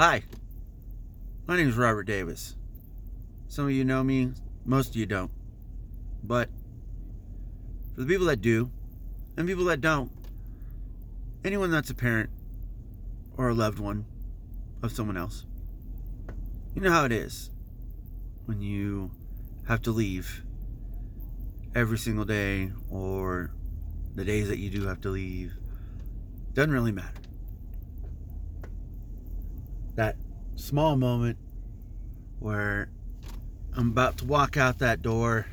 Hi, my name is Robert Davis. Some of you know me, most of you don't. But for the people that do, and people that don't, anyone that's a parent or a loved one of someone else, you know how it is when you have to leave every single day or the days that you do have to leave. Doesn't really matter. That small moment where I'm about to walk out that door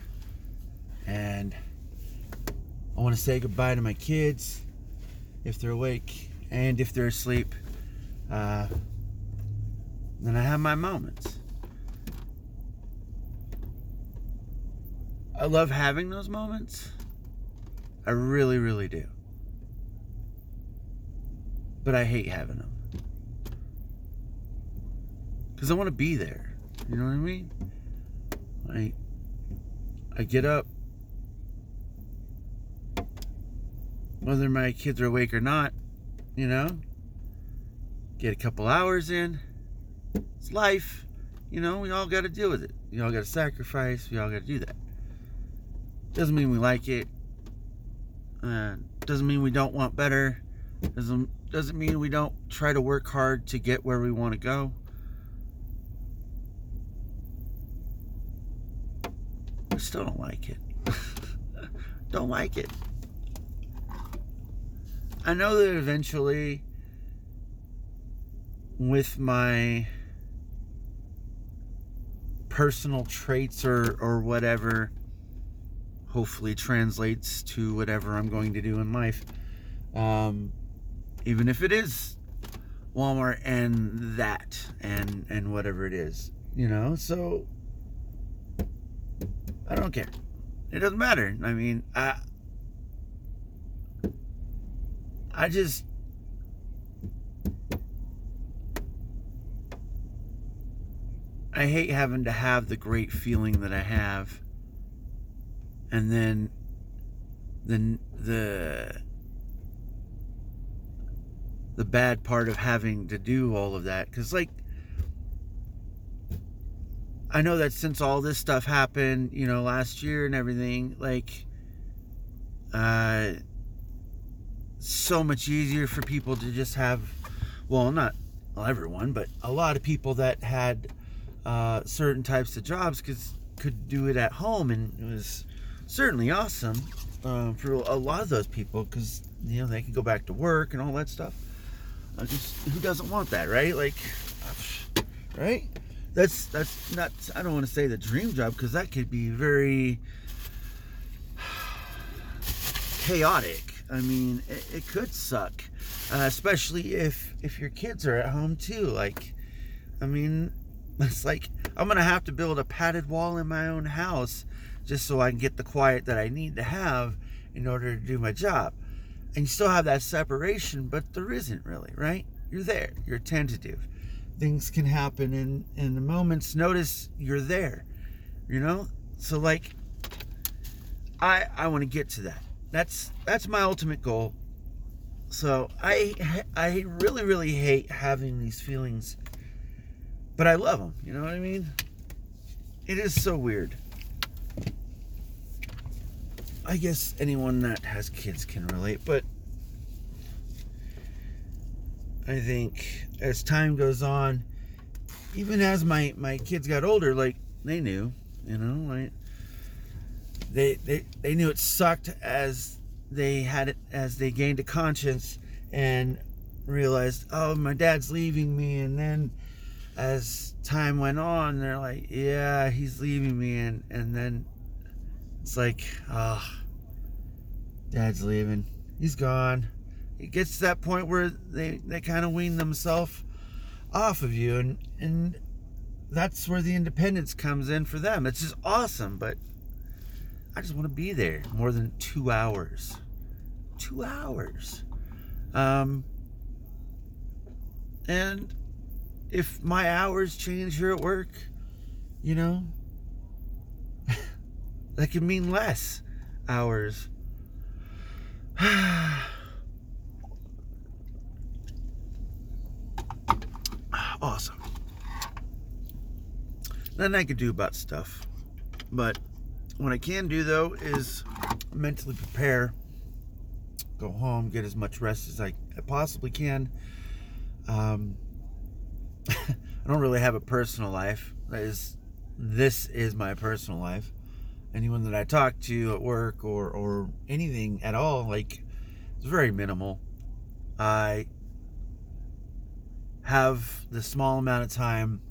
and I want to say goodbye to my kids if they're awake and if they're asleep. Uh, then I have my moments. I love having those moments. I really, really do. But I hate having them. Because I want to be there. You know what I mean? I, I get up. Whether my kids are awake or not, you know? Get a couple hours in. It's life. You know, we all got to deal with it. We all got to sacrifice. We all got to do that. Doesn't mean we like it. Uh, doesn't mean we don't want better. Doesn't doesn't mean we don't try to work hard to get where we want to go. I still don't like it. don't like it. I know that eventually, with my personal traits or, or whatever, hopefully translates to whatever I'm going to do in life. Um, even if it is Walmart and that and and whatever it is, you know. So I don't care. It doesn't matter. I mean, I I just I hate having to have the great feeling that I have and then the the the bad part of having to do all of that cuz like I know that since all this stuff happened, you know, last year and everything, like uh so much easier for people to just have well, not well, everyone, but a lot of people that had uh, certain types of jobs cause, could do it at home and it was certainly awesome uh, for a lot of those people because you know they can go back to work and all that stuff. Just who doesn't want that, right? Like, right? That's that's not. I don't want to say the dream job because that could be very chaotic. I mean, it, it could suck, uh, especially if if your kids are at home too. Like, I mean, it's like I'm gonna have to build a padded wall in my own house just so I can get the quiet that I need to have in order to do my job. And you still have that separation, but there isn't really, right? You're there, you're tentative. Things can happen in, in a moment's notice, you're there. You know? So like I I want to get to that. That's that's my ultimate goal. So I I really really hate having these feelings, but I love them. You know what I mean? It is so weird. I guess anyone that has kids can relate, but I think as time goes on, even as my my kids got older, like they knew, you know, like they they they knew it sucked as they had it as they gained a conscience and realized, oh, my dad's leaving me, and then as time went on, they're like, yeah, he's leaving me, and and then it's like, ah, oh, dad's leaving. He's gone. It gets to that point where they, they kind of wean themselves off of you, and, and that's where the independence comes in for them. It's just awesome, but I just want to be there more than two hours. Two hours. Um, and if my hours change here at work, you know, that could mean less hours. awesome. Nothing I could do about stuff. But what I can do though is mentally prepare, go home, get as much rest as I possibly can. Um, I don't really have a personal life. That is, this is my personal life. Anyone that I talk to at work or or anything at all, like, it's very minimal. I have the small amount of time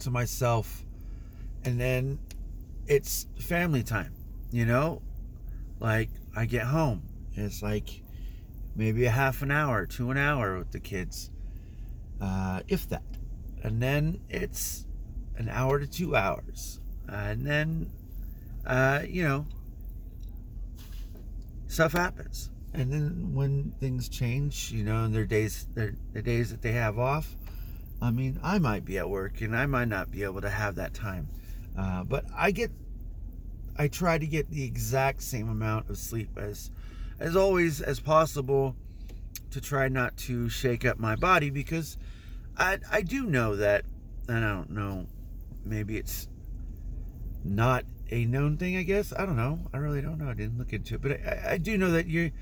to myself, and then it's family time. You know, like I get home, it's like maybe a half an hour to an hour with the kids, uh, if that and then it's an hour to two hours, and then uh, you know stuff happens. And then when things change, you know, and their days, their the days that they have off, I mean, I might be at work and I might not be able to have that time, uh, but I get, I try to get the exact same amount of sleep as, as always as possible, to try not to shake up my body because I I do know that, and I don't know, maybe it's not a known thing. I guess I don't know. I really don't know. I didn't look into it, but I, I do know that you,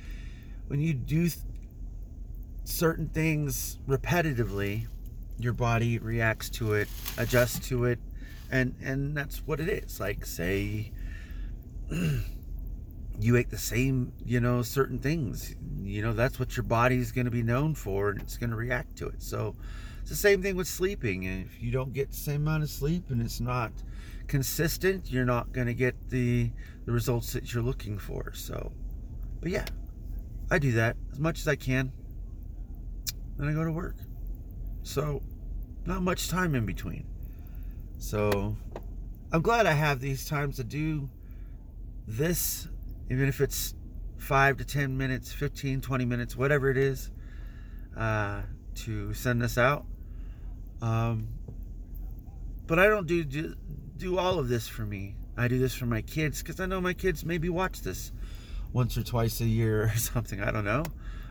when you do th- certain things repetitively, your body reacts to it, adjusts to it, and and that's what it is. Like say. you ate the same, you know, certain things. You know, that's what your body's going to be known for and it's going to react to it. So, it's the same thing with sleeping. And if you don't get the same amount of sleep and it's not consistent, you're not going to get the the results that you're looking for. So, but yeah, I do that as much as I can. Then I go to work. So, not much time in between. So, I'm glad I have these times to do this, even if it's five to 10 minutes, 15, 20 minutes, whatever it is, uh, to send this out. Um, but I don't do, do do all of this for me. I do this for my kids because I know my kids maybe watch this once or twice a year or something. I don't know,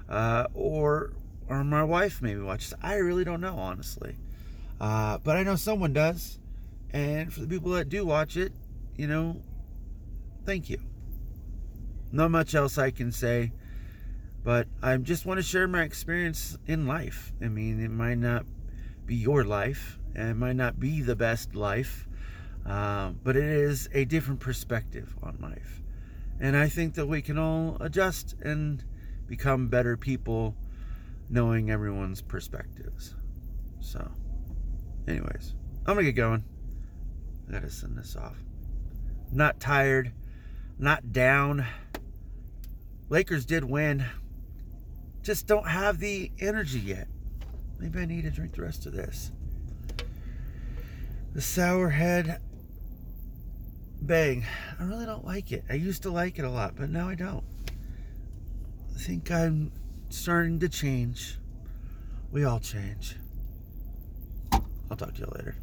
uh, or or my wife maybe watches. I really don't know honestly, uh, but I know someone does. And for the people that do watch it, you know, thank you. Not much else I can say, but I just want to share my experience in life. I mean, it might not be your life. And it might not be the best life, uh, but it is a different perspective on life. And I think that we can all adjust and become better people knowing everyone's perspectives. So, anyways, I'm going to get going. I got to send this off. not tired, not down. Lakers did win. Just don't have the energy yet. Maybe I need to drink the rest of this. The sour head bang. I really don't like it. I used to like it a lot, but now I don't. I think I'm starting to change. We all change. I'll talk to you later.